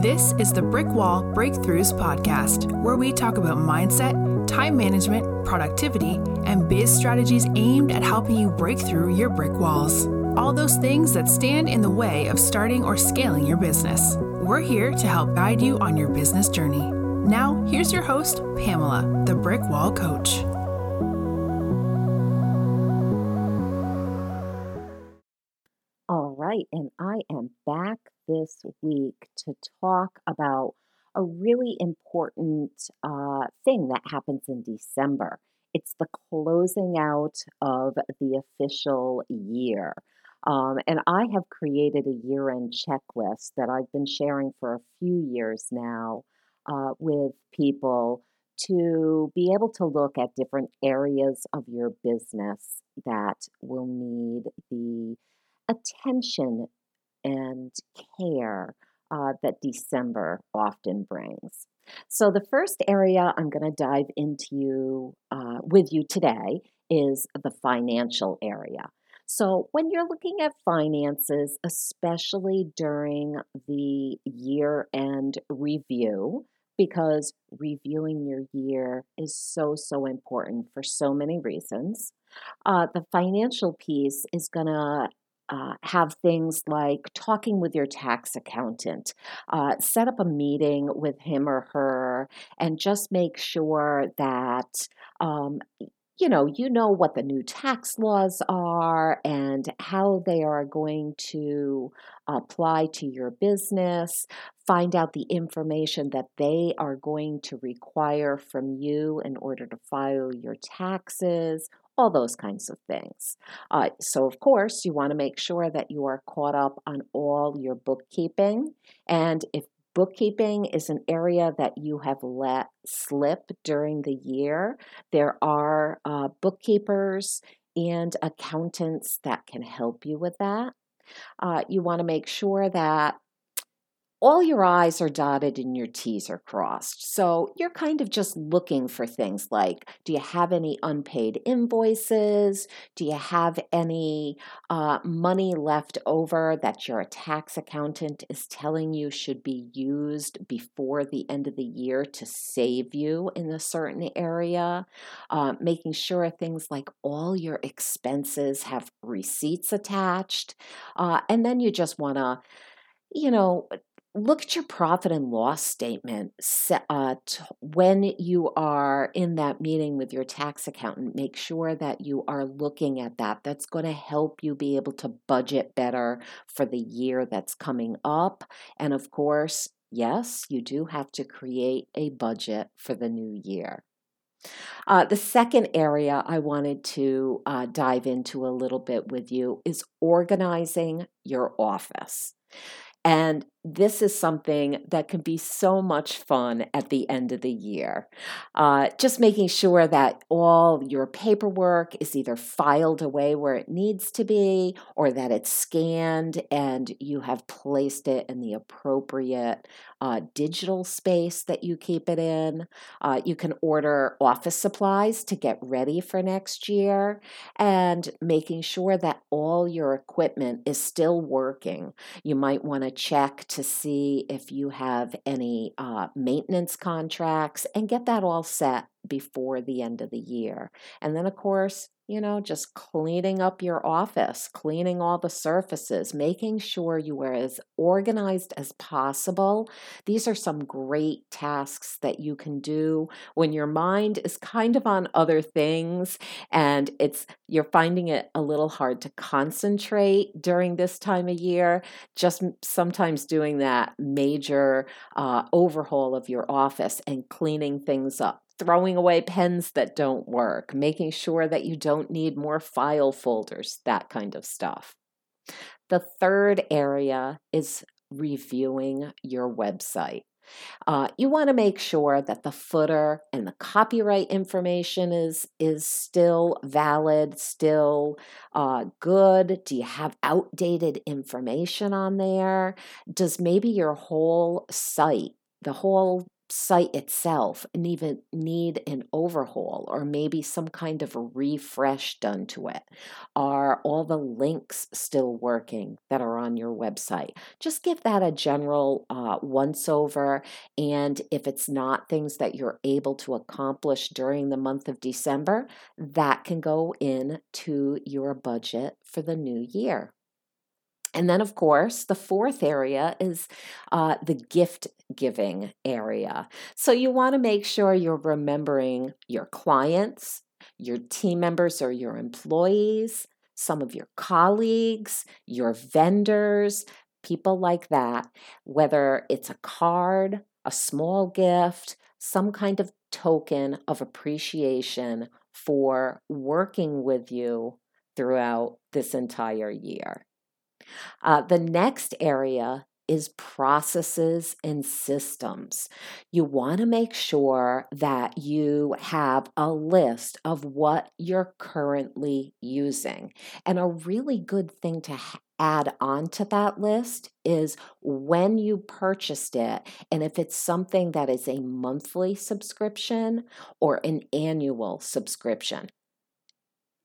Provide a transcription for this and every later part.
This is the Brick Wall Breakthroughs podcast, where we talk about mindset, time management, productivity, and biz strategies aimed at helping you break through your brick walls. All those things that stand in the way of starting or scaling your business. We're here to help guide you on your business journey. Now, here's your host, Pamela, the Brick Wall Coach. All right, and I am back this week to talk about a really important uh, thing that happens in December. It's the closing out of the official year. Um, and I have created a year end checklist that I've been sharing for a few years now uh, with people to be able to look at different areas of your business that will need the attention and care uh, that December often brings. So, the first area I'm going to dive into you, uh, with you today is the financial area. So, when you're looking at finances, especially during the year end review, because reviewing your year is so, so important for so many reasons. Uh, the financial piece is going to uh, have things like talking with your tax accountant, uh, set up a meeting with him or her, and just make sure that um, you know you know what the new tax laws are and how they are going to apply to your business find out the information that they are going to require from you in order to file your taxes all those kinds of things. Uh, so, of course, you want to make sure that you are caught up on all your bookkeeping. And if bookkeeping is an area that you have let slip during the year, there are uh, bookkeepers and accountants that can help you with that. Uh, you want to make sure that all your I's are dotted and your T's are crossed. So you're kind of just looking for things like do you have any unpaid invoices? Do you have any uh, money left over that your tax accountant is telling you should be used before the end of the year to save you in a certain area? Uh, making sure things like all your expenses have receipts attached. Uh, and then you just want to you know, look at your profit and loss statement uh, when you are in that meeting with your tax accountant make sure that you are looking at that. That's going to help you be able to budget better for the year that's coming up. And of course yes you do have to create a budget for the new year. Uh, the second area I wanted to uh, dive into a little bit with you is organizing your office. And this is something that can be so much fun at the end of the year. Uh, just making sure that all your paperwork is either filed away where it needs to be or that it's scanned and you have placed it in the appropriate uh, digital space that you keep it in. Uh, you can order office supplies to get ready for next year and making sure that all your equipment is still working. You might want to check to see if you have any uh, maintenance contracts and get that all set before the end of the year. And then, of course, you know, just cleaning up your office, cleaning all the surfaces, making sure you are as organized as possible. These are some great tasks that you can do when your mind is kind of on other things and it's you're finding it a little hard to concentrate during this time of year. Just sometimes doing that major uh, overhaul of your office and cleaning things up throwing away pens that don't work, making sure that you don't need more file folders, that kind of stuff. The third area is reviewing your website. Uh, you want to make sure that the footer and the copyright information is is still valid, still uh, good. Do you have outdated information on there? Does maybe your whole site, the whole site itself and even need an overhaul or maybe some kind of refresh done to it? Are all the links still working that are on your website? Just give that a general uh, once over. And if it's not things that you're able to accomplish during the month of December, that can go in to your budget for the new year. And then, of course, the fourth area is uh, the gift giving area. So you want to make sure you're remembering your clients, your team members or your employees, some of your colleagues, your vendors, people like that, whether it's a card, a small gift, some kind of token of appreciation for working with you throughout this entire year. Uh, the next area is processes and systems. You want to make sure that you have a list of what you're currently using. And a really good thing to ha- add on to that list is when you purchased it and if it's something that is a monthly subscription or an annual subscription.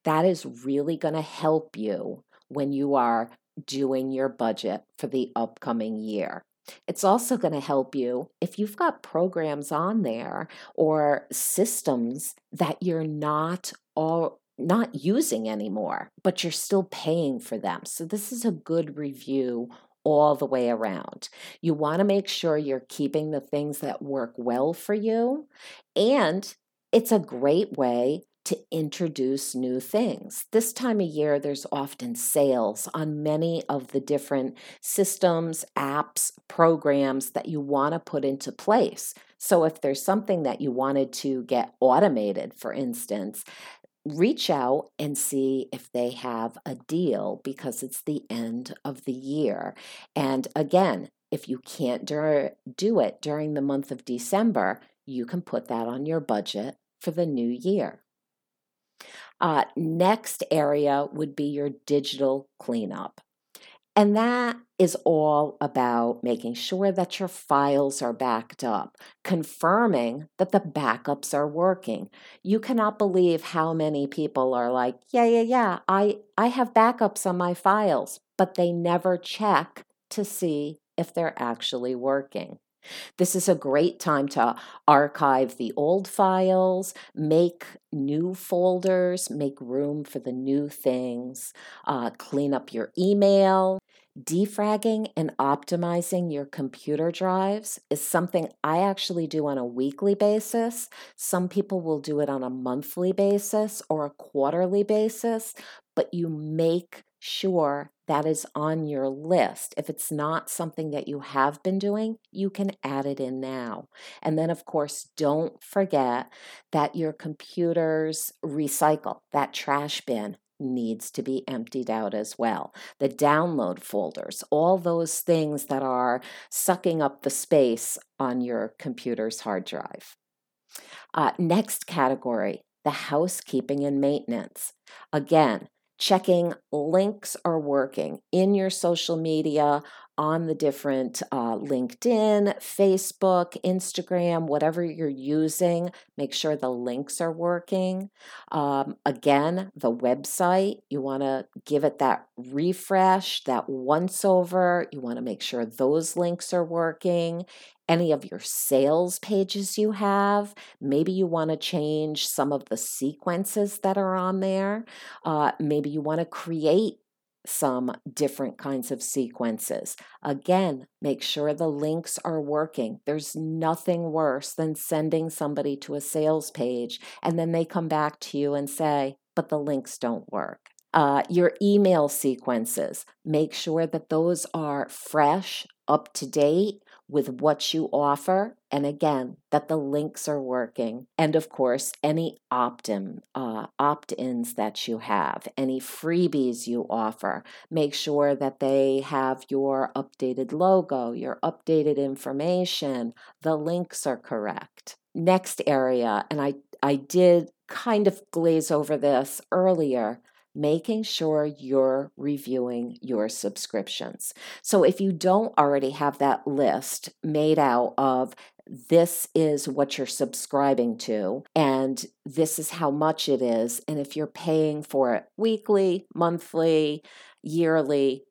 That is really going to help you when you are doing your budget for the upcoming year. It's also going to help you if you've got programs on there or systems that you're not all not using anymore, but you're still paying for them. So this is a good review all the way around. You want to make sure you're keeping the things that work well for you and it's a great way to introduce new things. This time of year, there's often sales on many of the different systems, apps, programs that you want to put into place. So, if there's something that you wanted to get automated, for instance, reach out and see if they have a deal because it's the end of the year. And again, if you can't do it during the month of December, you can put that on your budget for the new year. Uh, next area would be your digital cleanup. And that is all about making sure that your files are backed up, confirming that the backups are working. You cannot believe how many people are like, "Yeah, yeah, yeah, I I have backups on my files," but they never check to see if they're actually working. This is a great time to archive the old files, make new folders, make room for the new things, uh, clean up your email. Defragging and optimizing your computer drives is something I actually do on a weekly basis. Some people will do it on a monthly basis or a quarterly basis, but you make sure that is on your list. If it's not something that you have been doing, you can add it in now. And then, of course, don't forget that your computers recycle, that trash bin needs to be emptied out as well. The download folders, all those things that are sucking up the space on your computer's hard drive. Uh, next category the housekeeping and maintenance. Again, checking links are working in your social media on the different uh, LinkedIn, Facebook, Instagram, whatever you're using. Make sure the links are working. Um, again, the website, you want to give it that refresh, that once over. You want to make sure those links are working any of your sales pages you have. Maybe you want to change some of the sequences that are on there. Uh, maybe you want to create some different kinds of sequences. Again, make sure the links are working. There's nothing worse than sending somebody to a sales page and then they come back to you and say, but the links don't work. Uh, your email sequences, make sure that those are fresh, up to date, with what you offer, and again, that the links are working. And of course, any opt-in, uh, opt-ins that you have, any freebies you offer, make sure that they have your updated logo, your updated information, the links are correct. Next area, and I, I did kind of glaze over this earlier, making sure you're reviewing your subscriptions. So if you don't already have that list made out of this is what you're subscribing to, and this is how much it is. And if you're paying for it weekly, monthly, yearly,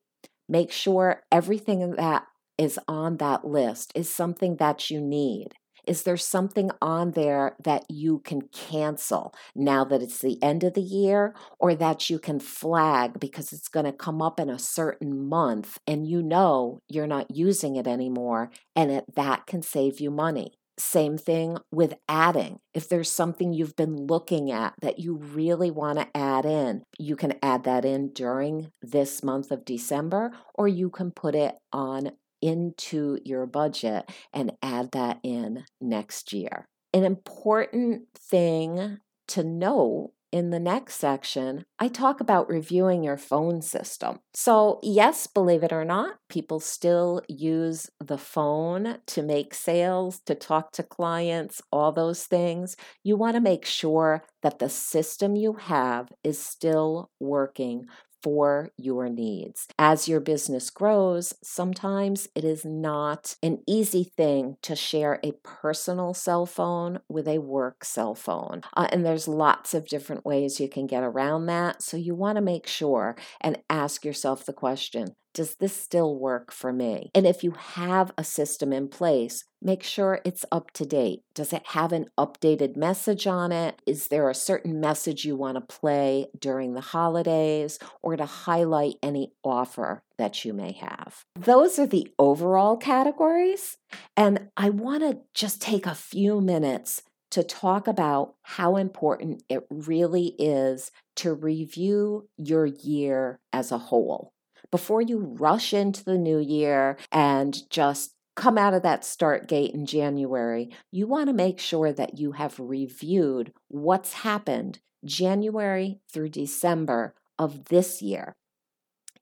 make sure everything that is on that list is something that you need. Is there something on there that you can cancel now that it's the end of the year or that you can flag because it's going to come up in a certain month and you know you're not using it anymore and it, that can save you money? Same thing with adding. If there's something you've been looking at that you really want to add in, you can add that in during this month of December, or you can put it on into your budget and add that in next year. An important thing to know in the next section, I talk about reviewing your phone system. So, yes, believe it or not, people still use the phone to make sales, to talk to clients, all those things. You want to make sure that the system you have is still working for your needs. As your business grows, sometimes it is not an easy thing to share a personal cell phone with a work cell phone. Uh, and there's lots of different ways you can get around that. So you want to make sure and ask yourself the question does this still work for me? And if you have a system in place, make sure it's up to date. Does it have an updated message on it? Is there a certain message you want to play during the holidays or to highlight any offer that you may have? Those are the overall categories. And I want to just take a few minutes to talk about how important it really is to review your year as a whole before you rush into the new year and just come out of that start gate in January, you want to make sure that you have reviewed what's happened January through December of this year.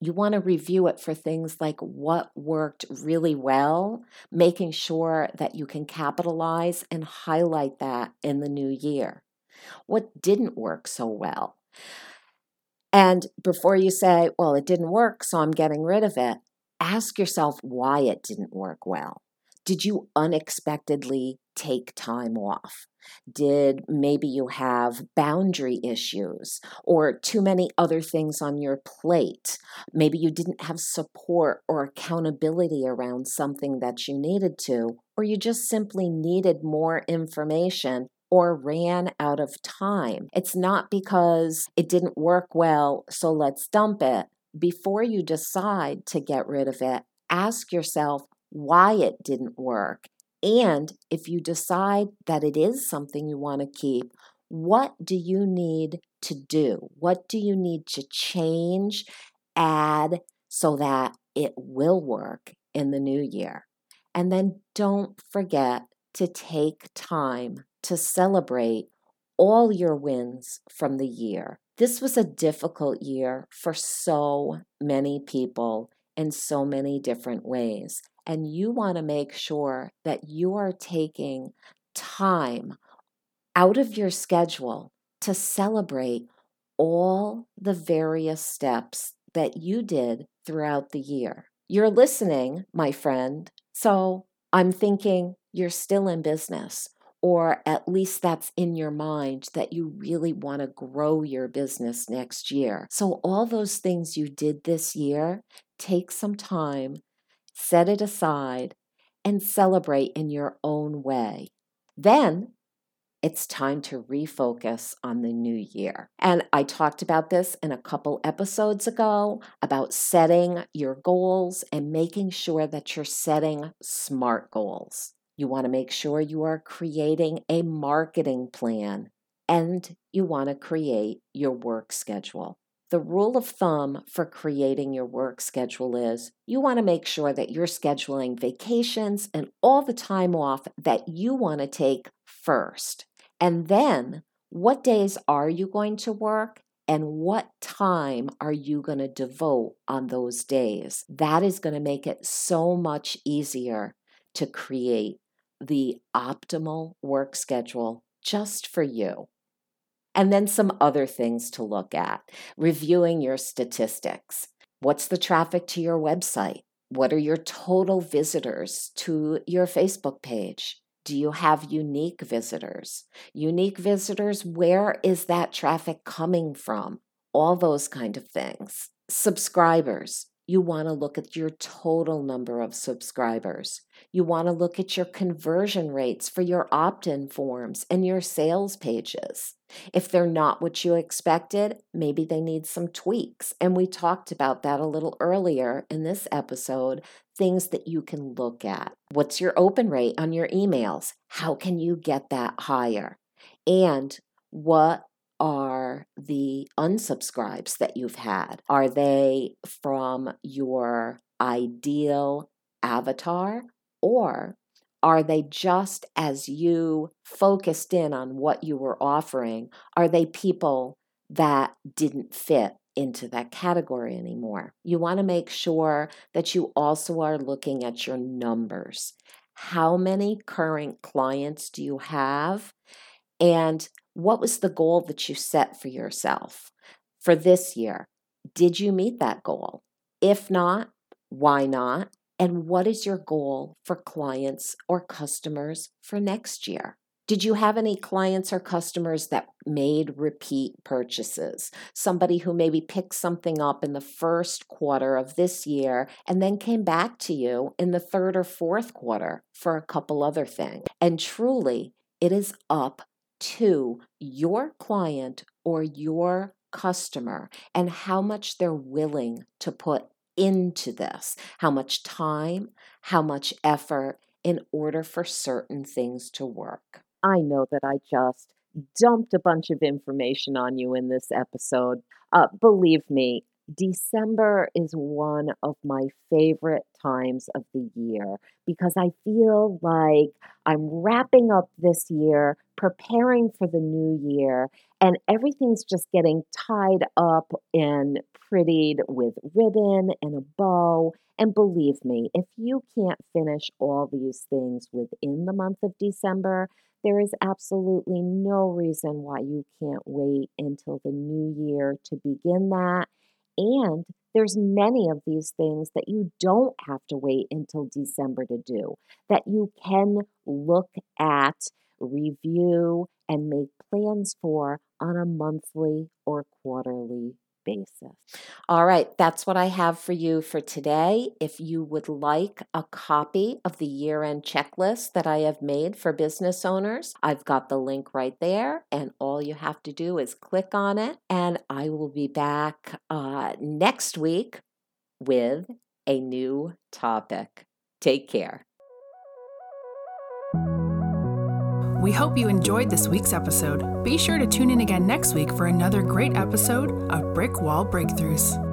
You want to review it for things like what worked really well, making sure that you can capitalize and highlight that in the new year. What didn't work so well? And before you say, well, it didn't work, so I'm getting rid of it, ask yourself why it didn't work well. Did you unexpectedly take time off? Did maybe you have boundary issues or too many other things on your plate? Maybe you didn't have support or accountability around something that you needed to, or you just simply needed more information or ran out of time. It's not because it didn't work well, so let's dump it. Before you decide to get rid of it, ask yourself why it didn't work. And if you decide that it is something you want to keep, what do you need to do? What do you need to change, add, so that it will work in the new year? And then don't forget to take time to celebrate all your wins from the year. This was a difficult year for so many people in so many different ways. And you want to make sure that you are taking time out of your schedule to celebrate all the various steps that you did throughout the year. You're listening, my friend. So I'm thinking you're still in business or at least that's in your mind that you really want to grow your business next year. So, all those things you did this year, take some time, set it aside, and celebrate in your own way. Then it's time to refocus on the new year. And I talked about this in a couple episodes ago about setting your goals and making sure that you're setting smart goals. You want to make sure you are creating a marketing plan and you want to create your work schedule. The rule of thumb for creating your work schedule is you want to make sure that you're scheduling vacations and all the time off that you want to take first. And then, what days are you going to work? And what time are you going to devote on those days? That is going to make it so much easier to create the optimal work schedule just for you. And then some other things to look at reviewing your statistics. What's the traffic to your website? What are your total visitors to your Facebook page? Do you have unique visitors? Unique visitors, where is that traffic coming from? All those kind of things. Subscribers, you want to look at your total number of subscribers. You want to look at your conversion rates for your opt in forms and your sales pages. If they're not what you expected, maybe they need some tweaks. And we talked about that a little earlier in this episode things that you can look at. What's your open rate on your emails? How can you get that higher? And what are the unsubscribes that you've had? Are they from your ideal avatar or are they just as you focused in on what you were offering? Are they people that didn't fit into that category anymore? You want to make sure that you also are looking at your numbers. How many current clients do you have? And what was the goal that you set for yourself for this year? Did you meet that goal? If not, why not? And what is your goal for clients or customers for next year? Did you have any clients or customers that made repeat purchases? Somebody who maybe picked something up in the first quarter of this year and then came back to you in the third or fourth quarter for a couple other things. And truly, it is up to your client or your customer and how much they're willing to put into this, how much time, how much effort in order for certain things to work. I know that I just dumped a bunch of information on you in this episode. Uh, believe me, December is one of my favorite times of the year because I feel like I'm wrapping up this year, preparing for the new year, and everything's just getting tied up and prettied with ribbon and a bow. And believe me, if you can't finish all these things within the month of December, there is absolutely no reason why you can't wait until the new year to begin that and there's many of these things that you don't have to wait until December to do, that you can look at, review, and make plans for on a monthly or quarterly basis. All right, that's what I have for you for today. If you would like a copy of the year end checklist that I have made for business owners, I've got the link right there, and all you have to do is click on it. And I will be back uh, next week with a new topic. Take care. We hope you enjoyed this week's episode. Be sure to tune in again next week for another great episode of Brick Wall Breakthroughs.